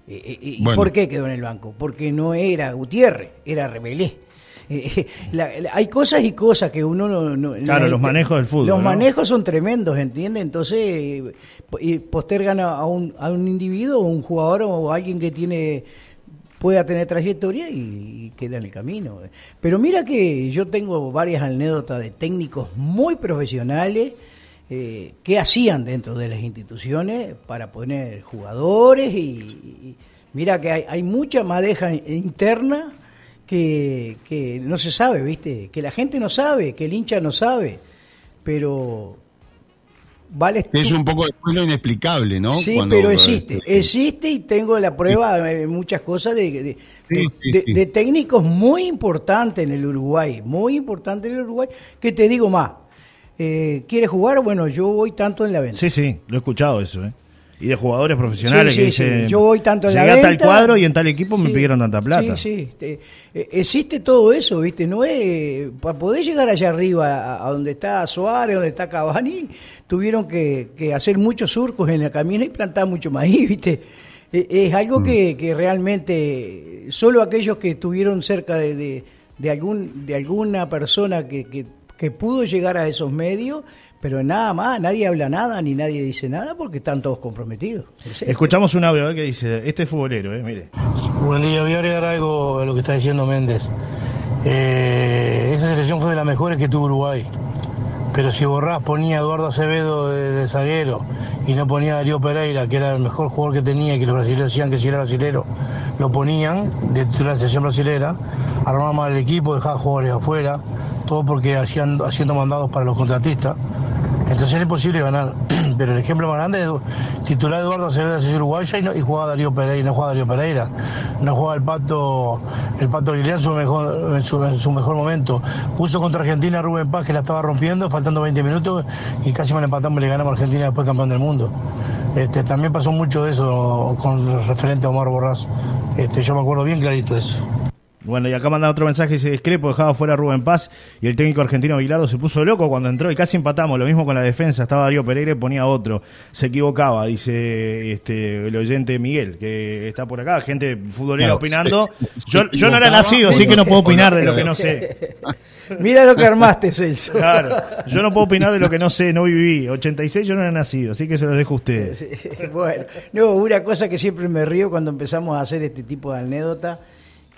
Eh, eh, ¿Y Bueno. por qué quedó en el banco? Porque no era Gutiérrez, era Rebelé. Eh, eh, la- la- hay cosas y cosas que uno no... no- Claro, los manejos del fútbol, Los ¿no? manejos son tremendos, ¿entiendes? Entonces, eh, po- y postergan a, a un, a un individuo o un jugador o alguien que tiene pueda tener trayectoria y, y queda en el camino. Pero mira que yo tengo varias anécdotas de técnicos muy profesionales eh, que hacían dentro de las instituciones para poner jugadores y, mira que hay, hay mucha madeja interna que no se sabe, ¿viste? Que la gente no sabe, que el hincha no sabe, pero vale Es un poco después lo inexplicable, ¿no? Sí, Cuando, pero existe, este, existe y tengo la prueba de muchas cosas de, de, Sí, de- sí, de- sí. de técnicos muy importantes en el Uruguay, muy importantes en el Uruguay, que te digo más, eh, ¿quieres jugar? Bueno, yo voy tanto en la venta. Sí, sí, lo he escuchado eso, ¿eh? Y de jugadores profesionales Sí, que sí, dicen, sí. Yo voy tanto en la llegué a tal venta. cuadro y en tal equipo me pidieron tanta plata. Sí, sí. eh, existe todo eso, ¿viste? No es. Para poder llegar allá arriba, a, a donde está Suárez, donde está Cavani, tuvieron que, que hacer muchos surcos en la camina y plantar mucho maíz, ¿viste? Eh, es algo que, que realmente solo aquellos que estuvieron cerca de, de, de algún, de alguna persona que, que, que pudo llegar a esos medios. Pero nada más, nadie habla nada ni nadie dice nada porque están todos comprometidos. Escuchamos un audio qué dice. Este es futbolero, ¿eh? Mire. Buen día, voy a agregar algo a lo que está diciendo Méndez. Eh, esa selección fue de las mejores que tuvo Uruguay. Pero si Borrás ponía a Eduardo Acevedo de, de zaguero y no ponía a Darío Pereira, que era el mejor jugador que tenía y que los brasileños decían que si era brasilero, lo ponían de titular de la selección brasilera, armaba mal el equipo, dejaba jugadores afuera, todo porque hacían, haciendo mandados para los contratistas. Entonces era imposible ganar. Pero el ejemplo más grande es titular Eduardo Acevedo de la uruguaya y, no, y jugaba Darío Pereira, no jugaba Darío Pereira. No jugaba el Pato, el Pato en su mejor, en su, en su mejor momento. Puso contra Argentina a Rubén Paz que la estaba rompiendo, faltando 20 minutos y casi me la empatamos y le ganamos a Argentina después campeón del mundo. Este, también pasó mucho de eso con referente a Omar Borrás. Este, yo me acuerdo bien clarito de eso. Bueno, y acá manda otro mensaje, dice discrepo, dejaba fuera a Rubén Paz y el técnico argentino Aguilardo se puso loco cuando entró y casi empatamos, lo mismo con la defensa, estaba Darío Pereira y ponía otro, se equivocaba, dice este el oyente Miguel, que está por acá, gente futbolera Claro, opinando. se- se yo, yo no era nacido, así que no puedo opinar de lo que no sé. Mira lo que armaste, Celso. Claro, yo no puedo opinar de lo que no sé, no viví. 86 yo no era nacido, así que se los dejo a ustedes. Sí, Bueno, no, una cosa que siempre me río cuando empezamos a hacer este tipo de anécdota,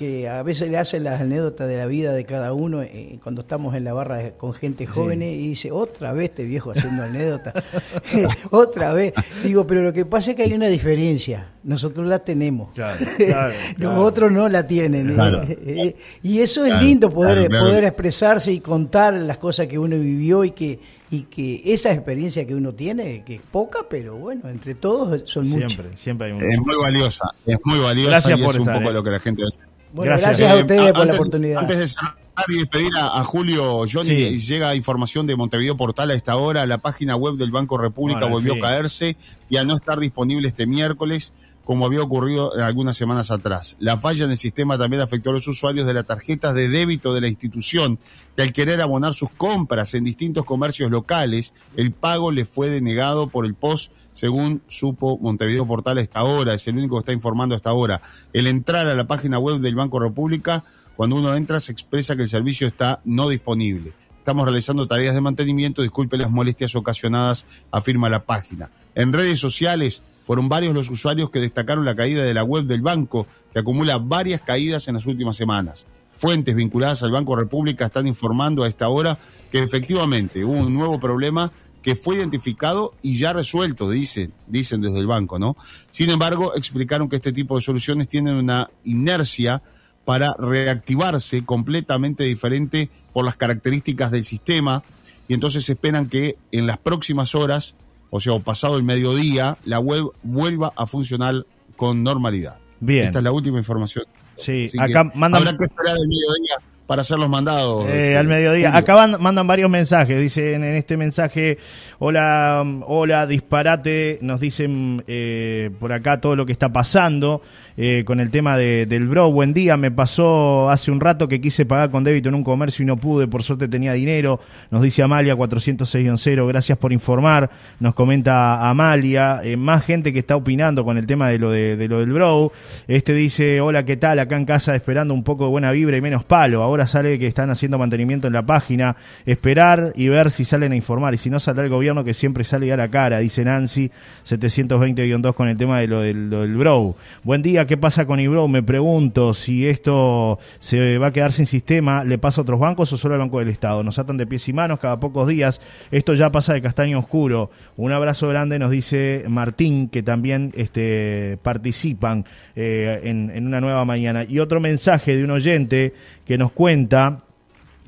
que a veces le hacen las anécdotas de la vida de cada uno eh, cuando estamos en la barra de- con gente joven y dice, otra vez este viejo haciendo anécdota, otra vez. Digo, pero lo que pasa es que hay una diferencia, nosotros la tenemos, Claro, claro, los claro. otros no la tienen. eh, Claro. eh, y eso es Claro, lindo, poder, claro, claro. poder expresarse y contar las cosas que uno vivió y que y que esa experiencia que uno tiene, que es poca, pero bueno, entre todos son muchas. Siempre, siempre hay un Es muy valiosa, es muy valiosa Gracias y por es un poco eh. lo que la gente hace. Bueno, Gracias. gracias, a Eh, ustedes por la oportunidad. Antes de cerrar y despedir a, a Julio, Johnny, Sí. llega información de Montevideo Portal a esta hora. La página web del Banco República Bueno, volvió sí. a caerse y a no estar disponible este miércoles, como había ocurrido algunas semanas atrás. La falla en el sistema también afectó a los usuarios de las tarjetas de débito de la institución, que al querer abonar sus compras en distintos comercios locales, el pago le fue denegado por el POS, según supo Montevideo Portal a esta hora. Es el único que está informando a esta hora. El entrar a la página web del Banco República, cuando uno entra, se expresa que el servicio está no disponible. Estamos realizando tareas de mantenimiento, disculpe las molestias ocasionadas, afirma la página. En redes sociales fueron varios los usuarios que destacaron la caída de la web del banco, que acumula varias caídas en las últimas semanas. Fuentes vinculadas al Banco República están informando a esta hora que efectivamente hubo un nuevo problema que fue identificado y ya resuelto, dicen, dicen desde el banco, ¿no? Sin embargo, explicaron que este tipo de soluciones tienen una inercia para reactivarse completamente diferente por las características del sistema y entonces esperan que en las próximas horas, o sea, o pasado el mediodía, la web vuelva a funcionar con normalidad. Bien. Esta es la última información. Sí, Así acá mandan Habrá que esperar el mediodía para hacer los mandados. Eh, este, al mediodía. Julio. Acá van- mandan varios mensajes. Dicen en este mensaje, hola, hola, disparate. Nos dicen eh, por acá todo lo que está pasando eh, con el tema de- del bro. Buen día, me pasó hace un rato que quise pagar con débito en un comercio y no pude. Por suerte tenía dinero. Nos dice Amalia 406 Gracias por informar. Nos comenta Amalia. Eh, más gente que está opinando con el tema de lo, de lo del bro. Este dice, hola, ¿qué tal? Acá en casa esperando un poco de buena vibra y menos palo. Ahora sale que están haciendo mantenimiento en la página. Esperar y ver si salen a informar. Y si no, saldrá el gobierno que siempre sale a la cara, dice Nancy 720-2 con el tema de lo del, lo del bro. Buen día, ¿qué pasa con Ibro? Me pregunto si esto se va a quedar sin sistema. ¿Le pasa a otros bancos o solo al Banco del Estado? Nos atan de pies y manos cada pocos días. Esto ya pasa de castaño oscuro. Un abrazo grande, nos dice Martín, que también este, participan eh, en, en una nueva mañana. Y otro mensaje de un oyente que nos cuenta.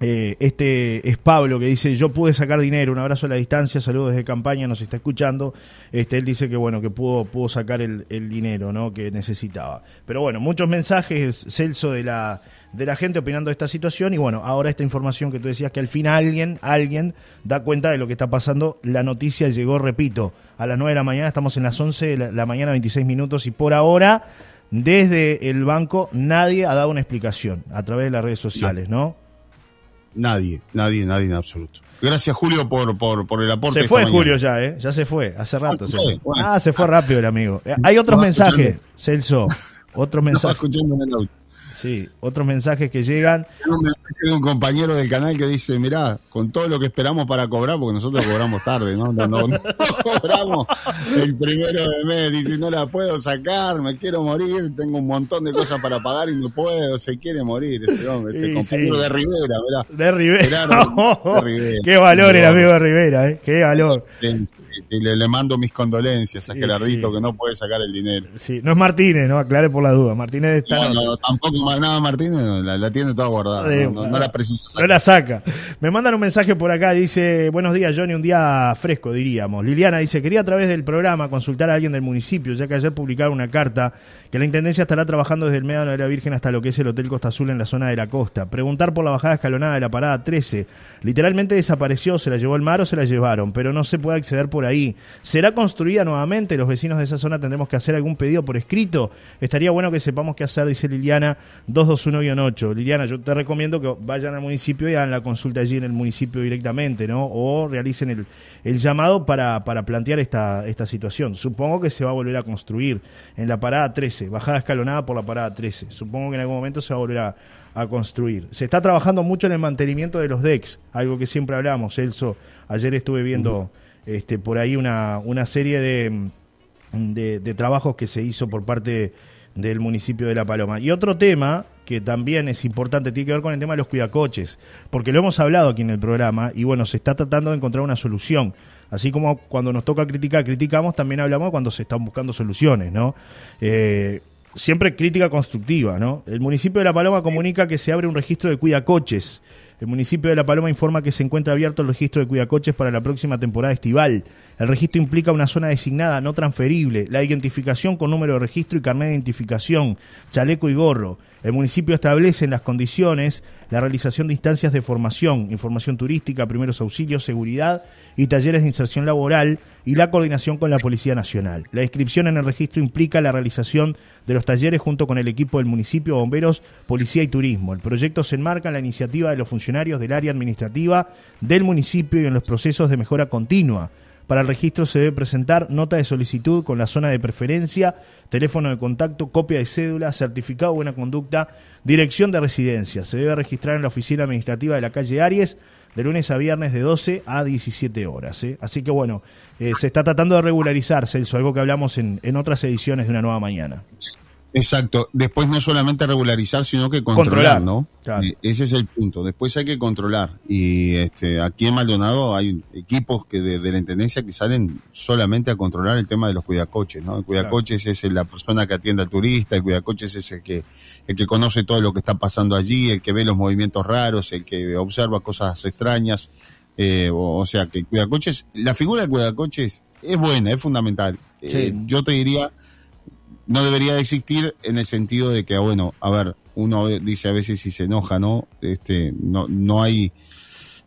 Eh, este es Pablo que dice yo pude sacar dinero, un abrazo a la distancia, saludos desde campaña, nos está escuchando. Este, él dice que bueno, que pudo, pudo sacar el, el dinero ¿no? que necesitaba. Pero bueno, muchos mensajes, Celso, de la, de la gente opinando de esta situación. Y bueno, ahora esta información que tú decías que al fin alguien, alguien da cuenta de lo que está pasando. La noticia llegó, repito, a las 9 de la mañana, estamos en las 11 de la, la mañana, 26 minutos, y por ahora, desde el banco, nadie ha dado una explicación a través de las redes sociales, ¿no? Nadie, nadie, nadie en absoluto. Gracias, Julio, por, por, por el aporte. Se fue. Julio ya, ¿eh? Ya se fue, hace rato. Ah, se sí, fue. bueno. Ah, se fue rápido el amigo. Eh, Hay otros mensajes, escuchando. Celso. Otros mensajes. Sí, otros mensajes que llegan. Un mensaje de un compañero del canal que dice, mirá, con todo lo que esperamos para cobrar, porque nosotros cobramos tarde, ¿no? No, no, no cobramos el primero de mes, dice, no la puedo sacar, me quiero morir, tengo un montón de cosas para pagar y no puedo, se quiere morir este hombre, este Sí, compañero sí. de Rivera, mirá. De Rivera. Gerardo, de Rivera. Qué valor el amigo de Rivera, ¿eh? Qué valor. Sí, sí, le, le mando mis condolencias a Sí, Gerardito sí. que no puede sacar el dinero. Sí, no es Martínez, ¿no? Aclare por la duda. Martínez está. No, no, tampoco más nada Martínez, no, la, la tiene toda guardada. No, la precisa. No la saca. Me mandan un mensaje por acá, dice, buenos días Johnny, un día fresco diríamos. Liliana dice, quería a través del programa consultar a alguien del municipio, ya que ayer publicaron una carta que la Intendencia estará trabajando desde el Médano de la Virgen hasta lo que es el Hotel Costa Azul en la zona de la costa. Preguntar por la bajada escalonada de la parada 13. Literalmente desapareció, se la llevó el mar o se la llevaron, pero no se puede acceder por ahí. ¿Será construida nuevamente? Los vecinos de esa zona tendremos que hacer algún pedido por escrito. Estaría bueno que sepamos qué hacer, dice Liliana 221-8. Liliana, yo te recomiendo que vayan al municipio y hagan la consulta allí en el municipio directamente, ¿no? O realicen el, llamado para, plantear esta, situación. Supongo que se va a volver a construir en la parada 13, bajada escalonada por la parada 13. Supongo que en algún momento se va a volver a, construir. Se está trabajando mucho en el mantenimiento de los decks, algo que siempre hablamos, Celso. Ayer estuve viendo este, por ahí una, una serie de, de, trabajos que se hizo por parte del municipio de La Paloma. Y otro tema que también es importante, tiene que ver con el tema de los cuidacoches, porque lo hemos hablado aquí en el programa y bueno, se está tratando de encontrar una solución. Así como cuando nos toca criticar, criticamos, también hablamos cuando se están buscando soluciones, ¿no? Eh, siempre crítica constructiva, ¿no? El municipio de La Paloma comunica que se abre un registro de cuidacoches. El municipio de La Paloma informa que se encuentra abierto el registro de cuidacoches para la próxima temporada estival. El registro implica una zona designada no transferible, la identificación con número de registro y carnet de identificación, chaleco y gorro. El municipio establece en las condiciones la realización de instancias de formación, información turística, primeros auxilios, seguridad y talleres de inserción laboral y la coordinación con la Policía Nacional. La inscripción en el registro implica la realización de los talleres junto con el equipo del municipio, bomberos, policía y turismo. El proyecto se enmarca en la iniciativa de los funcionarios del área administrativa del municipio y en los procesos de mejora continua. Para el registro se debe presentar nota de solicitud con la zona de preferencia, teléfono de contacto, copia de cédula, certificado de buena conducta, dirección de residencia. Se debe registrar en la oficina administrativa de la calle Aries de lunes a viernes de 12 a 17 horas. ¿eh? Así que bueno, eh, se está tratando de regularizar, Celso, algo que hablamos en, en otras ediciones de Una Nueva Mañana. Exacto. Después no solamente regularizar, sino que controlar, ¿no? Eh, Ese es el punto. Después hay que controlar. Y este, aquí en Maldonado hay equipos que de, de la Intendencia que salen solamente a controlar el tema de los cuidacoches, ¿no? El cuidacoches es la persona que atiende al turista, el cuidacoches es el que, el que conoce todo lo que está pasando allí, el que ve los movimientos raros, el que observa cosas extrañas. Eh, o, o sea, que el cuidacoches, la figura del cuidacoches es buena, es fundamental. Eh, yo te diría no debería de existir en el sentido de que, bueno, a ver, uno dice a veces si se enoja, ¿no? Este, no, no hay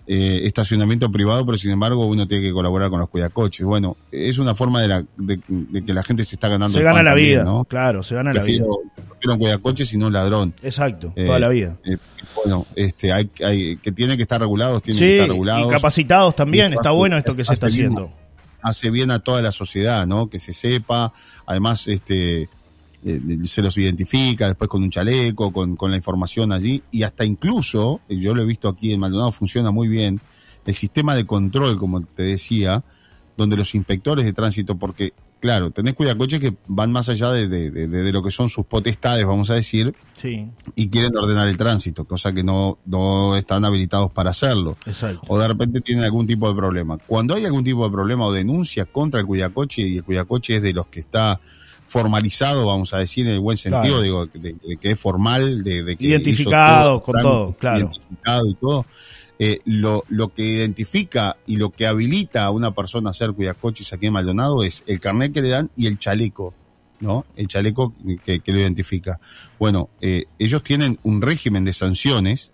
eh, estacionamiento privado, pero sin embargo uno tiene que colaborar con los cuidacoches. Bueno, es una forma de, la, de, de que la gente se está ganando. Se el gana pan la también, vida, ¿no? claro, se gana la vida. Prefiero, un cuidacoches y no un ladrón. Exacto, Eh, toda la vida. eh, bueno, este, hay, hay, que tiene que estar regulados, tienen Sí, que estar regulados. y capacitados también, está bueno esto que se está haciendo. Hace bien a toda la sociedad, ¿no? Que se sepa, además, este, eh, se los identifica después con un chaleco, con, con la información allí, y hasta incluso, yo lo he visto aquí en Maldonado, funciona muy bien, el sistema de control, como te decía, donde los inspectores de tránsito, porque, claro, tenés cuidacoches que van más allá de, de- de- de lo que son sus potestades, vamos a decir, Sí, y quieren ordenar el tránsito, cosa que no, no están habilitados para hacerlo exacto. o de repente tienen algún tipo de problema. Cuando hay algún tipo de problema o denuncia contra el cuidacoche, y el cuidacoche es de los que está formalizado, vamos a decir, en el buen sentido, Claro. digo, de, de que es formal, de, de que Identificado, hizo con todo, claro. Identificado y todo. Eh, lo, lo que identifica y lo que habilita a una persona a hacer cuidacoches aquí en Maldonado es el carnet que le dan y el chaleco, ¿no? El chaleco que, que lo identifica. Bueno, eh, ellos tienen un régimen de sanciones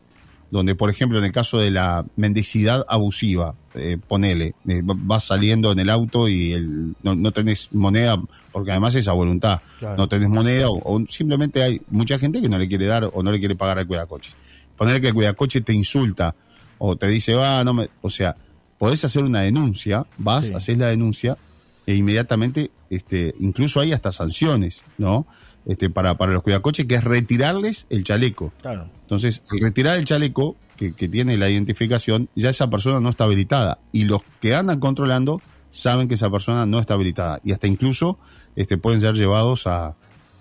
donde, por ejemplo, en el caso de la mendicidad abusiva, eh, ponele, eh, va- vas saliendo en el auto y el, no, no tenés moneda, porque además es a voluntad, Claro. no tenés moneda o, o simplemente hay mucha gente que no le quiere dar o no le quiere pagar al cuidacoche. Ponele que el cuidacoche te insulta o te dice, va, no me, o sea, podés hacer una denuncia, vas, Sí. haces la denuncia e inmediatamente, este, incluso hay hasta sanciones, ¿no? Este, para, para los cuidacoches, que es retirarles el chaleco. Claro. Entonces, al retirar el chaleco que, que tiene la identificación, ya esa persona no está habilitada. Y los que andan controlando saben que esa persona no está habilitada. Y hasta incluso este, pueden ser llevados a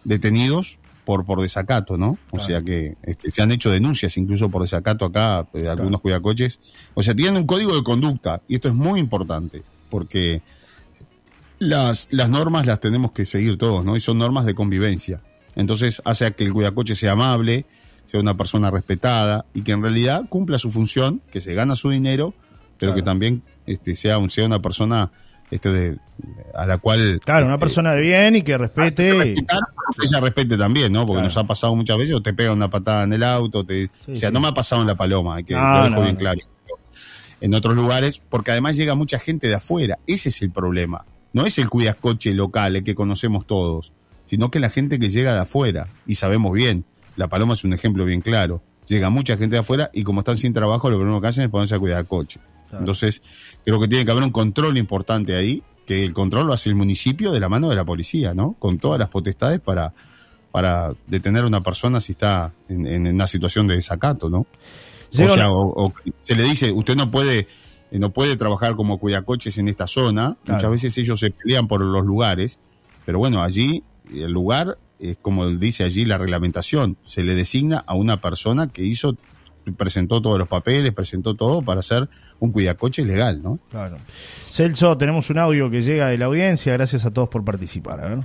detenidos por, por desacato, ¿no? O Claro. sea que este, se han hecho denuncias incluso por desacato acá, eh, algunos cuidacoches. O sea, tienen un código de conducta. Y esto es muy importante, porque las, las normas las tenemos que seguir todos, ¿no? Y son normas de convivencia. Entonces hace a que el cuidacoche sea amable, sea una persona respetada y que en realidad cumpla su función, que se gana su dinero, pero que también este, sea, un- sea una persona este, de, a la cual... Claro, una este, persona de bien y que respete. respetar, que ella respete también, ¿no? Porque Claro. nos ha pasado muchas veces, o te pega una patada en el auto, te, Sí, o sea, sí. no me ha pasado en la paloma, hay que No, lo dejo no, bien no. claro. En otros lugares, porque además llega mucha gente de afuera, ese es el problema. No es el cuidacoche local, el que conocemos todos, sino que la gente que llega de afuera, y sabemos bien, la paloma es un ejemplo bien claro. Llega mucha gente de afuera y como están sin trabajo, lo primero que hacen es ponerse a cuidar coche. Entonces, creo que tiene que haber un control importante ahí, que el control lo hace el municipio de la mano de la policía, ¿no? Con todas las potestades para, para detener a una persona si está en, en una situación de desacato, ¿no? O sea, o- o se le dice, usted no puede, eh, no puede trabajar como cuidacoches en esta zona. Claro. Muchas veces ellos se pelean por los lugares, pero bueno, allí el lugar es como dice allí la reglamentación, se le designa a una persona que hizo, presentó todos los papeles, presentó todo para ser un cuidacoche legal, ¿no? Claro. Celso, tenemos un audio que llega de la audiencia. Gracias a todos por participar. A ver.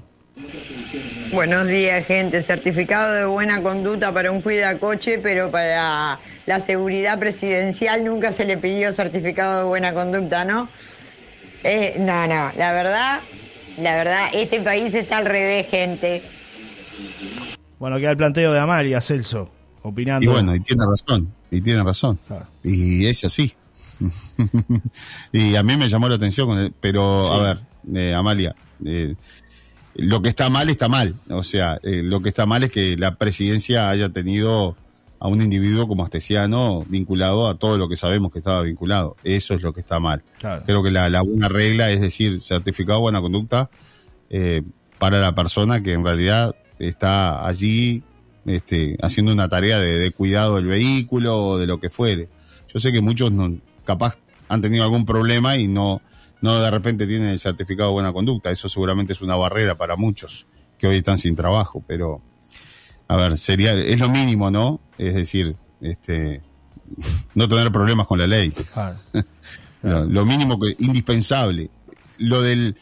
Buenos días, gente. Certificado de buena conducta para un cuidacoche, pero para la seguridad presidencial nunca se le pidió certificado de buena conducta, ¿no? Eh, no, no, la verdad, la verdad, este país está al revés, gente. Bueno, queda el planteo de Amalia, Celso, opinando. Y bueno, y tiene razón, y tiene razón. Claro. Y es así. y a mí me llamó la atención, el- pero a ver, eh, Amalia, eh, lo que está mal está mal. O sea, eh, lo que está mal es que la presidencia haya tenido a un individuo como Astesiano vinculado a todo lo que sabemos que estaba vinculado. Eso es lo que está mal. Claro. Creo que la, la buena regla es decir, certificado de buena conducta eh, para la persona que en realidad está allí este, haciendo una tarea de, de cuidado del vehículo o de lo que fuere. Yo sé que muchos no, capaz han tenido algún problema y no, no de repente tienen el certificado de buena conducta. Eso seguramente es una barrera para muchos que hoy están sin trabajo, pero a ver, sería, es lo mínimo, ¿no? Es decir, este, no tener problemas con la ley. Claro. Lo, lo mínimo que, indispensable. Lo del,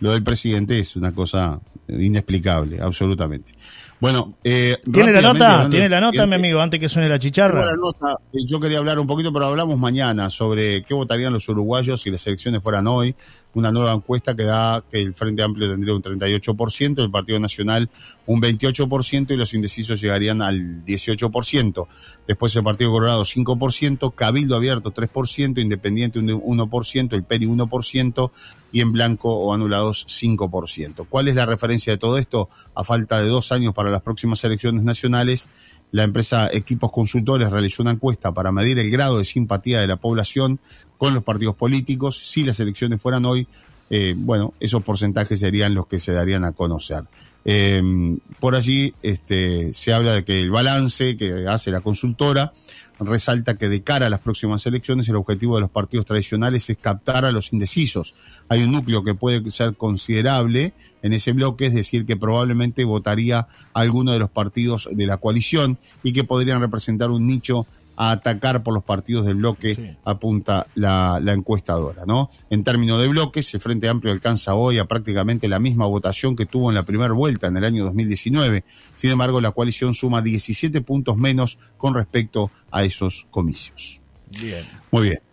lo del presidente es una cosa inexplicable, absolutamente. Bueno, eh, ¿Tiene la nota? ¿Tiene la nota, mi amigo, antes que suene la chicharra? tengo la nota. Eh, Yo quería hablar un poquito, pero hablamos mañana sobre qué votarían los uruguayos si las elecciones fueran hoy. Una nueva encuesta que da que el Frente Amplio tendría un 38%, el Partido Nacional un 28% y los indecisos llegarían al 18%. Después el Partido Colorado 5%, Cabildo Abierto 3%, Independiente un 1%, el PERI 1% y en blanco o anulados 5%. ¿Cuál es la referencia de todo esto? A falta de dos años para las próximas elecciones nacionales, la empresa Equipos Consultores realizó una encuesta para medir el grado de simpatía de la población con los partidos políticos. Si las elecciones fueran hoy, eh, bueno, esos porcentajes serían los que se darían a conocer. Eh, por allí este, se habla de que el balance que hace la consultora resalta que de cara a las próximas elecciones el objetivo de los partidos tradicionales es captar a los indecisos. Hay un núcleo que puede ser considerable en ese bloque, es decir, que probablemente votaría a alguno de los partidos de la coalición y que podrían representar un nicho a atacar por los partidos del bloque, apunta la, la encuestadora, ¿no? En términos de bloques, el Frente Amplio alcanza hoy a prácticamente la misma votación que tuvo en la primera vuelta en el año 2019. Sin embargo, la coalición suma 17 puntos menos con respecto a esos comicios. Bien. Muy bien.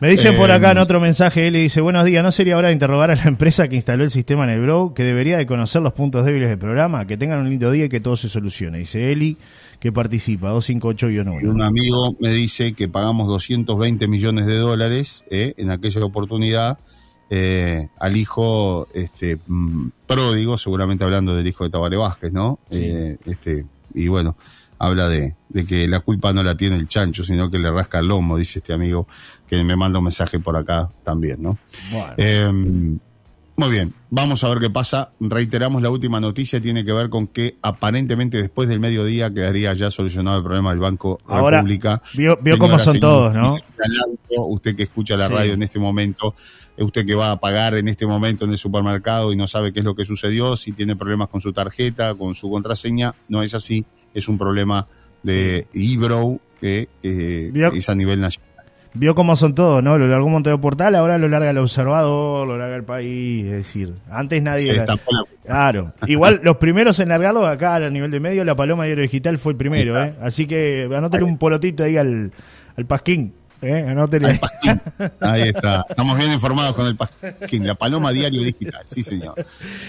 Me dicen por acá en otro mensaje, Eli dice, buenos días, ¿no sería hora de interrogar a la empresa que instaló el sistema en el Bro, que debería de conocer los puntos débiles del programa? Que tengan un lindo día y que todo se solucione. Dice Eli, que participa, 258-1. Un amigo me dice que pagamos 220 millones de dólares eh, en aquella oportunidad eh, al hijo este, mm, pródigo, seguramente hablando del hijo de Tabaré Vázquez, ¿no? Eh, este, y bueno, habla de, de que la culpa no la tiene el chancho, sino que le rasca el lomo, dice este amigo que me manda un mensaje por acá también, ¿no? Bueno. Eh, muy bien, vamos a ver qué pasa. Reiteramos la última noticia, tiene que ver con que aparentemente después del mediodía quedaría ya solucionado el problema del Banco Ahora, República. vio- vio cómo son todos, ¿no? usted que escucha la Sí. radio en este momento, usted que va a pagar en este momento en el supermercado y no sabe qué es lo que sucedió, si tiene problemas con su tarjeta, con su contraseña, no es así, es un problema de Ebro que eh, Vio- es a nivel nacional. vio cómo son todos, ¿no? Lo largó Montevideo Portal, ahora lo larga el Observador, lo larga el país, es decir, antes nadie... Era- Claro, igual los primeros en largarlo acá a nivel de medio, la Paloma Diario Digital fue el primero, ¿eh? Así que anótale un polotito ahí al, al Pasquín, ¿eh? Anótele. Al Pasquín. Ahí está. Estamos bien informados con el Pasquín, la Paloma Diario Digital. Sí, señor.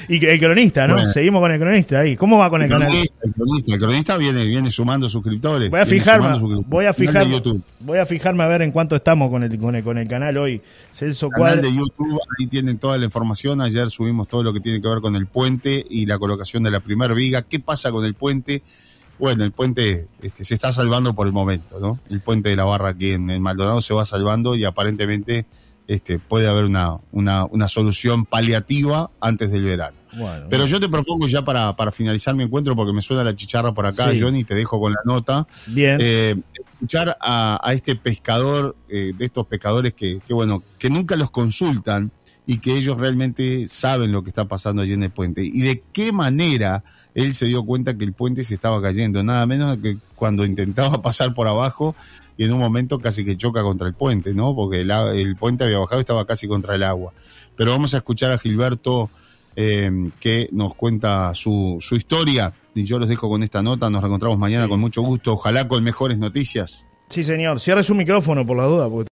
Y el cronista, ¿no? Bueno. Seguimos con el cronista ahí. ¿Cómo va con el, El canal? cronista, el cronista, el cronista viene, viene sumando suscriptores. Voy a fijarme, voy a fijarme, YouTube. voy a fijarme a ver en cuánto estamos con el, con el, con el canal hoy. Celso Canal Cuadra. de YouTube, ahí tienen toda la información. Ayer subimos todo lo que tiene que ver con el puente y la colocación de la primer viga. ¿Qué pasa con el puente? Bueno, el puente este, se está salvando por el momento, ¿no? El puente de la barra aquí en, en Maldonado se va salvando y aparentemente este, puede haber una, una, una solución paliativa antes del verano. Bueno, Pero yo te propongo ya para, para finalizar mi encuentro, porque me suena la chicharra por acá, Sí. Johnny, te dejo con la nota. bien. Eh, escuchar a, a este pescador, eh, de estos pescadores que, que, bueno, que nunca los consultan y que ellos realmente saben lo que está pasando allí en el puente. Y de qué manera él se dio cuenta que el puente se estaba cayendo, nada menos que cuando intentaba pasar por abajo y en un momento casi que choca contra el puente, ¿no? Porque el, puente había bajado y estaba casi contra el agua. Pero vamos a escuchar a Gilberto eh, que nos cuenta su, su historia. Y yo los dejo con esta nota. Nos reencontramos mañana con mucho gusto. Ojalá con mejores noticias. Sí, señor. Cierre su micrófono por la duda. porque